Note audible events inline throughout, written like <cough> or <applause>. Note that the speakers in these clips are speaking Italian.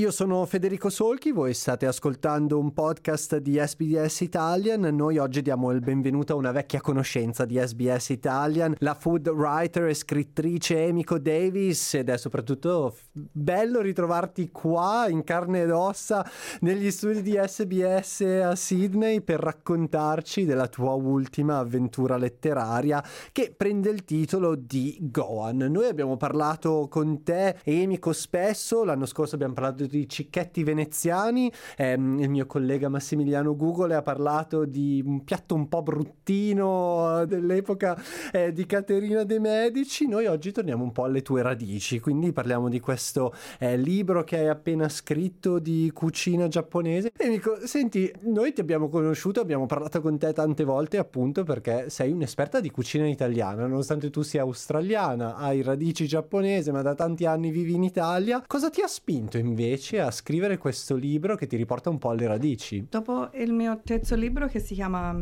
Io sono Federico Solchi, voi state ascoltando un podcast di SBS Italian. Noi oggi diamo il benvenuto a una vecchia conoscenza di SBS Italian, la food writer e scrittrice Emiko Davis ed è soprattutto bello ritrovarti qua in carne ed ossa negli studi di SBS a Sydney per raccontarci della tua ultima avventura letteraria che prende il titolo di Goan. Noi abbiamo parlato con te Emiko spesso, l'anno scorso abbiamo parlato di cicchetti veneziani, eh, il mio collega Massimiliano Google ha parlato di un piatto un po' bruttino dell'epoca eh, di Caterina de' Medici, noi oggi torniamo un po' alle tue radici, quindi parliamo di questo eh, libro che hai appena scritto di cucina giapponese. E Mico, senti, noi ti abbiamo conosciuto, abbiamo parlato con te tante volte appunto perché sei un'esperta di cucina italiana, nonostante tu sia australiana, hai radici giapponese, ma da tanti anni vivi in Italia. Cosa ti ha spinto invece? Invece a scrivere questo libro che ti riporta un po' alle radici. Dopo il mio terzo libro che si chiama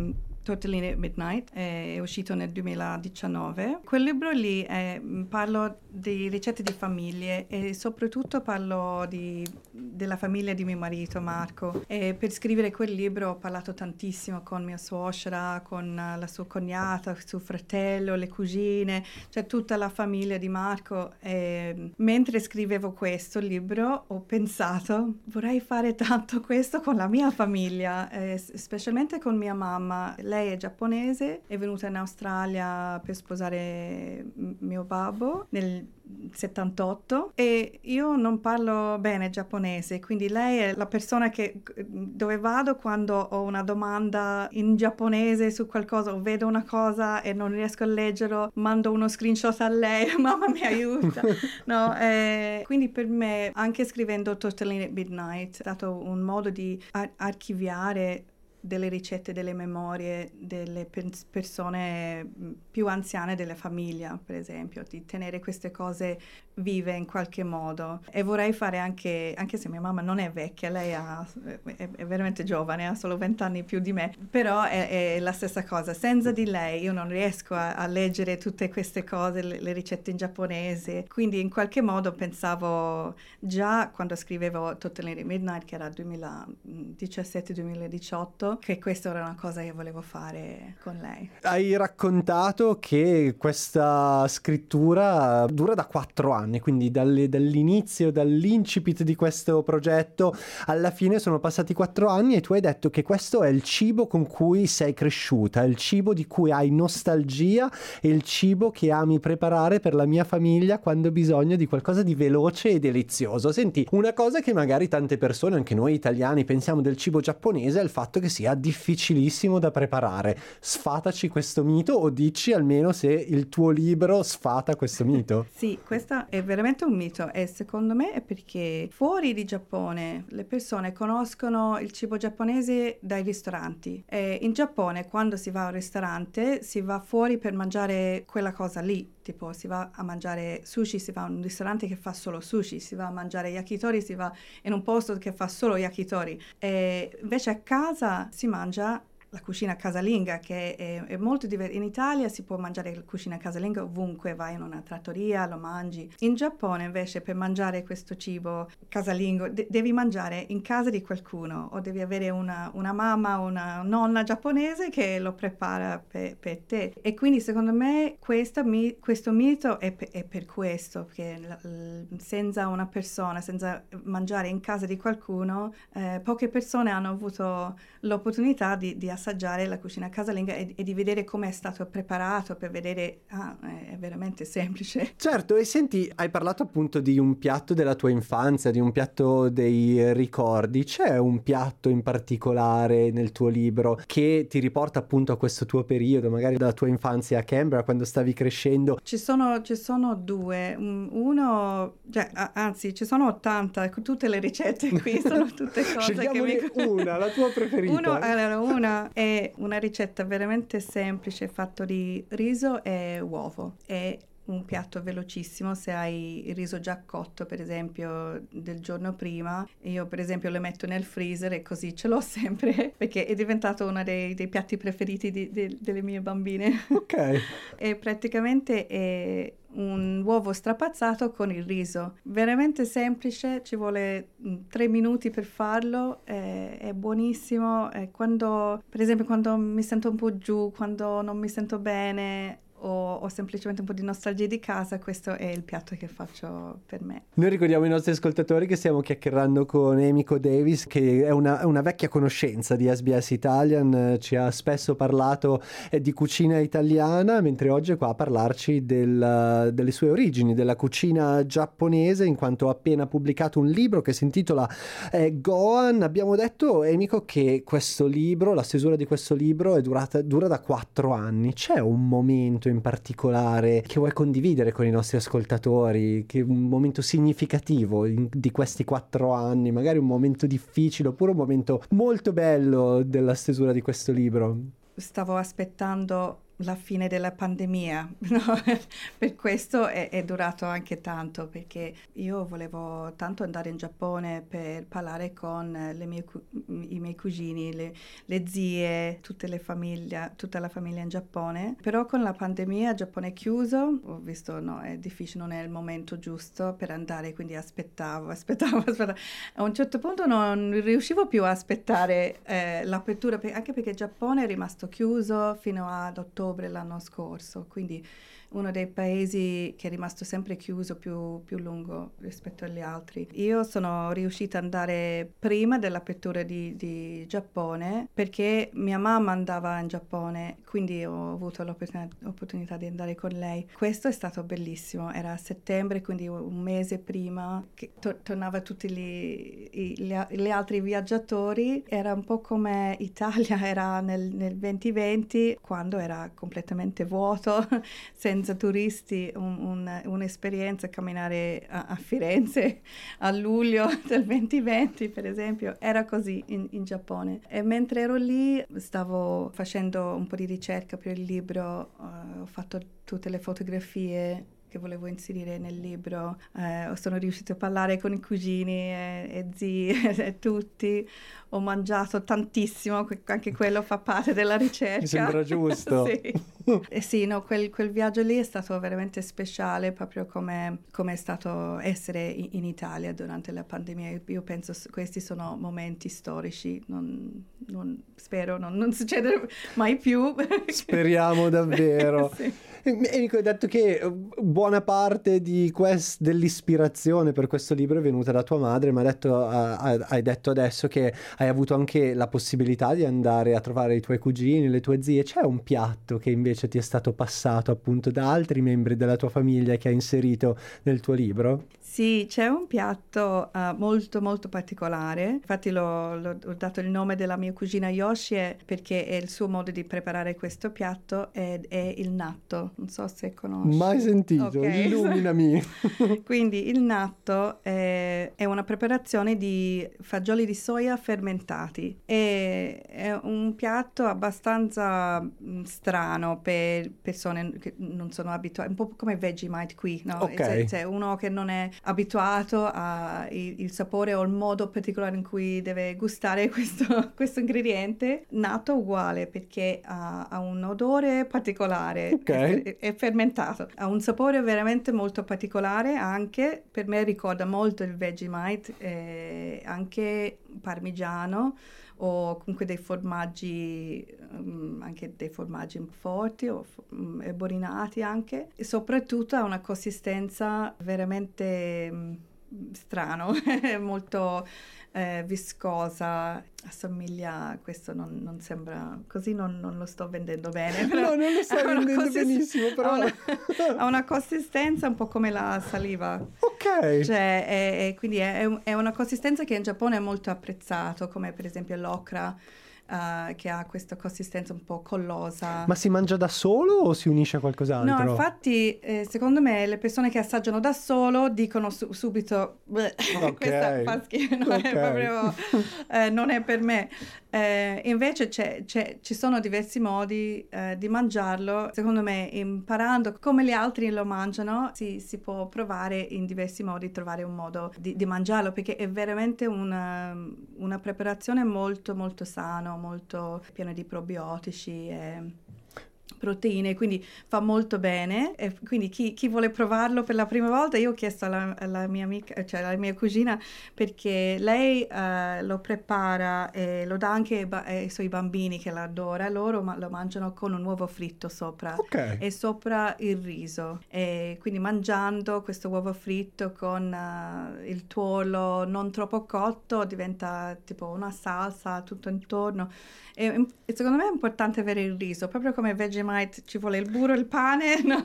Tortellini at Midnight, è uscito nel 2019. Quel libro lì è, mm, parlo di ricette di famiglie e soprattutto parlo di, della famiglia di mio marito Marco. E per scrivere quel libro ho parlato tantissimo con mia suocera, con la sua cognata, suo fratello, le cugine, cioè tutta la famiglia di Marco. E mentre scrivevo questo libro ho pensato vorrei fare tanto questo con la mia famiglia, eh, specialmente con mia mamma. Lei lei è giapponese, è venuta in Australia per sposare mio babbo nel 78 e io non parlo bene giapponese, quindi lei è la persona che dove vado quando ho una domanda in giapponese su qualcosa o vedo una cosa e non riesco a leggerlo, mando uno screenshot a lei, <laughs> mamma mi aiuta. <laughs> no, eh, quindi per me anche scrivendo Tortellini at Midnight è stato un modo di ar- archiviare delle ricette, delle memorie delle persone più anziane della famiglia, per esempio, di tenere queste cose vive in qualche modo. E vorrei fare anche, anche se mia mamma non è vecchia, lei ha, è, è, veramente giovane, ha solo 20 anni più di me, però è, è, la stessa cosa. Senza di lei io non riesco a, a leggere tutte queste cose, le, le, ricette in giapponese, quindi in qualche modo pensavo già quando scrivevo Tortellini Midnight, che era 2017-2018, che questa era una cosa che volevo fare con lei. Hai raccontato che questa scrittura dura da quattro anni, quindi dalle, dall'inizio, dall'incipit di questo progetto alla fine sono passati quattro anni e tu hai detto che questo è il cibo con cui sei cresciuta, il cibo di cui hai nostalgia e il cibo che ami preparare per la mia famiglia quando ho bisogno di qualcosa di veloce e delizioso. Senti, una cosa che magari tante persone, anche noi italiani, pensiamo del cibo giapponese è il fatto che sia difficilissimo da preparare. Sfataci questo mito o dici almeno se il tuo libro sfata questo mito? <laughs> sì, questo è veramente un mito e secondo me è perché fuori di Giappone le persone conoscono il cibo giapponese dai ristoranti. E in Giappone quando si va al ristorante si va fuori per mangiare quella cosa lì, tipo si va a mangiare sushi, si va a un ristorante che fa solo sushi, si va a mangiare yakitori, si va in un posto che fa solo yakitori. E invece a casa si mangia la cucina casalinga che è, è molto diversa. In Italia si può mangiare la cucina casalinga ovunque, vai in una trattoria, lo mangi. In Giappone invece per mangiare questo cibo casalingo de- devi mangiare in casa di qualcuno o devi avere una, una mamma o una nonna giapponese che lo prepara per, per te. E quindi secondo me questo, mi, questo mito è, pe- è, per questo, perché l- senza una persona, senza mangiare in casa di qualcuno, eh, poche persone hanno avuto l'opportunità di, di assaggiare la cucina casalinga e, e, di vedere come è stato preparato per vedere, ah, è veramente semplice. <laughs> Certo, e senti, hai parlato appunto di un piatto della tua infanzia, di un piatto dei ricordi. C'è un piatto in particolare nel tuo libro che ti riporta appunto a questo tuo periodo, magari dalla tua infanzia a Canberra, quando stavi crescendo? Ci sono, ci sono due. Uno, cioè, anzi, ci sono 80, tutte le ricette qui <laughs> sono tutte cose che mi... una, la tua preferita. <laughs> Uno, allora, una è una ricetta veramente semplice fatto di riso e uovo. E un piatto velocissimo se hai il riso già cotto, per esempio, del giorno prima. Io, per esempio, lo metto nel freezer e così ce l'ho <laughs> sempre perché è diventato uno dei, dei piatti preferiti di, di, delle mie bambine. Ok. <laughs> e praticamente è un uovo strapazzato con il riso. Veramente semplice, ci vuole mm, tre minuti per farlo, è, è buonissimo. E quando, per esempio, quando mi sento un po' giù, quando non mi sento bene, o, o, semplicemente un po' di nostalgia di casa, questo è il piatto che faccio per me. Noi ricordiamo ai nostri ascoltatori che stiamo chiacchierando con Emiko Davis, che è una, una vecchia conoscenza di SBS Italian, ci ha spesso parlato eh, di cucina italiana, mentre oggi è qua a parlarci del, delle sue origini, della cucina giapponese, in quanto ha appena pubblicato un libro che si intitola eh, Gohan. Abbiamo detto, Emiko, che questo libro, la stesura di questo libro è durata, dura da quattro anni. C'è un momento in particolare che vuoi condividere con i nostri ascoltatori, che un momento significativo in, di questi quattro anni, magari un momento difficile oppure un momento molto bello della stesura di questo libro? Stavo aspettando la fine della pandemia, <laughs> no? per questo è, è, durato anche tanto, perché io volevo tanto andare in Giappone per parlare con mie, i miei cugini, le, le zie, le famiglie, tutta la famiglia in Giappone, però con la pandemia Giappone è chiuso, ho visto no, è difficile, non è il momento giusto per andare, quindi aspettavo, <laughs> aspettavo, aspettavo. A un certo punto non riuscivo più a aspettare eh, l'apertura, anche perché Giappone è rimasto chiuso fino ad ottobre ottobre l'anno scorso, quindi uno dei paesi che è rimasto sempre chiuso più, più, lungo rispetto agli altri. Io sono riuscita ad andare prima dell'apertura di, di, Giappone perché mia mamma andava in Giappone, quindi ho avuto l'opportunità di andare con lei. Questo è stato bellissimo, era a settembre, quindi un mese prima che to- tornava tutti gli, gli, gli, altri viaggiatori. Era un po' come Italia <laughs> era nel, nel 2020, quando era completamente vuoto, <laughs> senza senza turisti un, un, un'esperienza camminare a, a, Firenze <laughs> a luglio <laughs> del 2020 per esempio era così in, in, Giappone. E mentre ero lì stavo facendo un po' di ricerca per il libro uh, ho fatto tutte le fotografie che volevo inserire nel libro. Eh, sono riuscita a parlare con i cugini e, e zii <laughs> e tutti. Ho mangiato tantissimo, anche quello fa parte della ricerca. Mi sembra giusto. <laughs> sì. Eh sì, no, quel, quel, viaggio lì è stato veramente speciale, proprio come, come è stato essere in, in, Italia durante la pandemia. Io penso che questi sono momenti storici, non, non, spero non, non succederà mai più. Speriamo davvero. <laughs> sì. Enrico, hai detto che eh, buona parte quest, dell'ispirazione per questo libro è venuta da tua madre, ma hai detto, hai detto, adesso che hai avuto anche la possibilità di andare a trovare i tuoi cugini, le tue zie. C'è un piatto che invece ti è stato passato appunto da altri membri della tua famiglia che hai inserito nel tuo libro? Sì, c'è un piatto uh, molto molto particolare, infatti l'ho, l'ho, ho dato il nome della mia cugina Yoshi perché è il suo modo di preparare questo piatto ed è il natto, non so se conosci. Mai sentito, okay. illuminami. <laughs> Quindi il natto è, è, una preparazione di fagioli di soia fermentati, è, è un piatto abbastanza mm, strano per persone che non sono abituate, un po' come Vegemite qui, no? Okay. C'è, c'è uno che non è abituato al sapore o il modo particolare in cui deve gustare <laughs> questo, questo ingrediente, nato uguale perché ha, ha un odore particolare, okay. è, è, fermentato, ha un sapore veramente molto particolare, anche per me ricorda molto il Vegemite, eh, anche parmigiano o comunque dei formaggi, um, anche dei formaggi forti o um, borinati anche, e soprattutto ha una consistenza veramente um, strano, <laughs> molto eh, viscosa, assomiglia, questo non, non sembra, così non, non, lo sto vendendo bene. <laughs> Però no, non lo sto <laughs> vendendo consist- benissimo, però... Ha una, ha una, consistenza un po' come la saliva. Ok. Cioè, è, è, quindi è, è, una consistenza che in Giappone è molto apprezzato, come per esempio l'ocra uh, che ha questa consistenza un po' collosa. Ma si mangia da solo o si unisce a qualcos'altro? No, infatti, eh, secondo me le persone che assaggiano da solo dicono su- subito: <laughs> okay. questa fa schifo, no, okay. è proprio, eh, non è per me. Eh, invece c'è, c'è, ci sono diversi modi eh, di mangiarlo. Secondo me, imparando come gli altri lo mangiano, si, si può provare in diversi modi, trovare un modo di, di mangiarlo, perché è veramente una, una preparazione molto, molto sano, molto piena di probiotici. E proteine, quindi fa molto bene. E quindi chi, chi, vuole provarlo per la prima volta, io ho chiesto alla, alla mia amica, cioè alla mia cugina, perché lei uh, lo prepara e lo dà anche ai, ba- ai suoi bambini che l'adora, loro ma- lo mangiano con un uovo fritto sopra okay. e sopra il riso. E quindi mangiando questo uovo fritto con uh, il tuorlo non troppo cotto diventa tipo una salsa tutto intorno. E, e secondo me è importante avere il riso, proprio come Vegemite ci vuole il burro e il pane. No?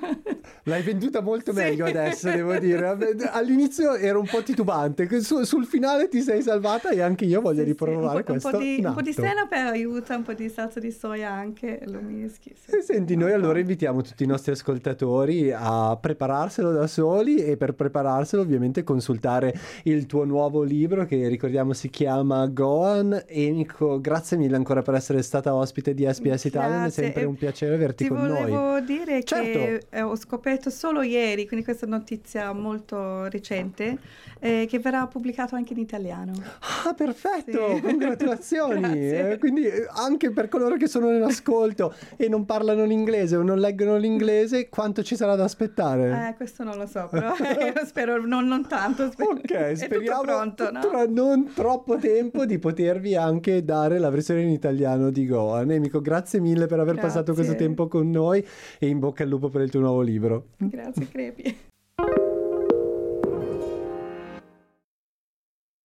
L'hai venduta molto sì. meglio adesso, devo dire. All'inizio ero un po' titubante, Su, sul finale ti sei salvata e anche io voglio sì, riprovare sì. questo. Un po, di, un po' di senape aiuta, un po' di salsa di soia anche, lo mischi. Sì. Senti, noi allora invitiamo tutti i nostri ascoltatori a prepararselo da soli e per prepararselo ovviamente consultare il tuo nuovo libro che ricordiamo si chiama Goan. Enico, grazie mille ancora per essere essere stata ospite di SBS Italia, è sempre un piacere averti con noi. Ti volevo dire certo. che eh, ho scoperto solo ieri, quindi questa notizia molto recente, eh, che verrà pubblicato anche in italiano. Ah, perfetto, sì. congratulazioni! <laughs> eh, quindi eh, anche per coloro che sono in ascolto e non parlano l'inglese o non leggono l'inglese, quanto ci sarà da aspettare? Eh, questo non lo so, però spero non, non tanto. <laughs> Spero. Ok, speriamo pronto, no? tra non troppo tempo di potervi anche dare la versione in italiano di Goa. Nemico, grazie mille per aver grazie. passato questo tempo con noi e in bocca al lupo per il tuo nuovo libro. Grazie, Crepi.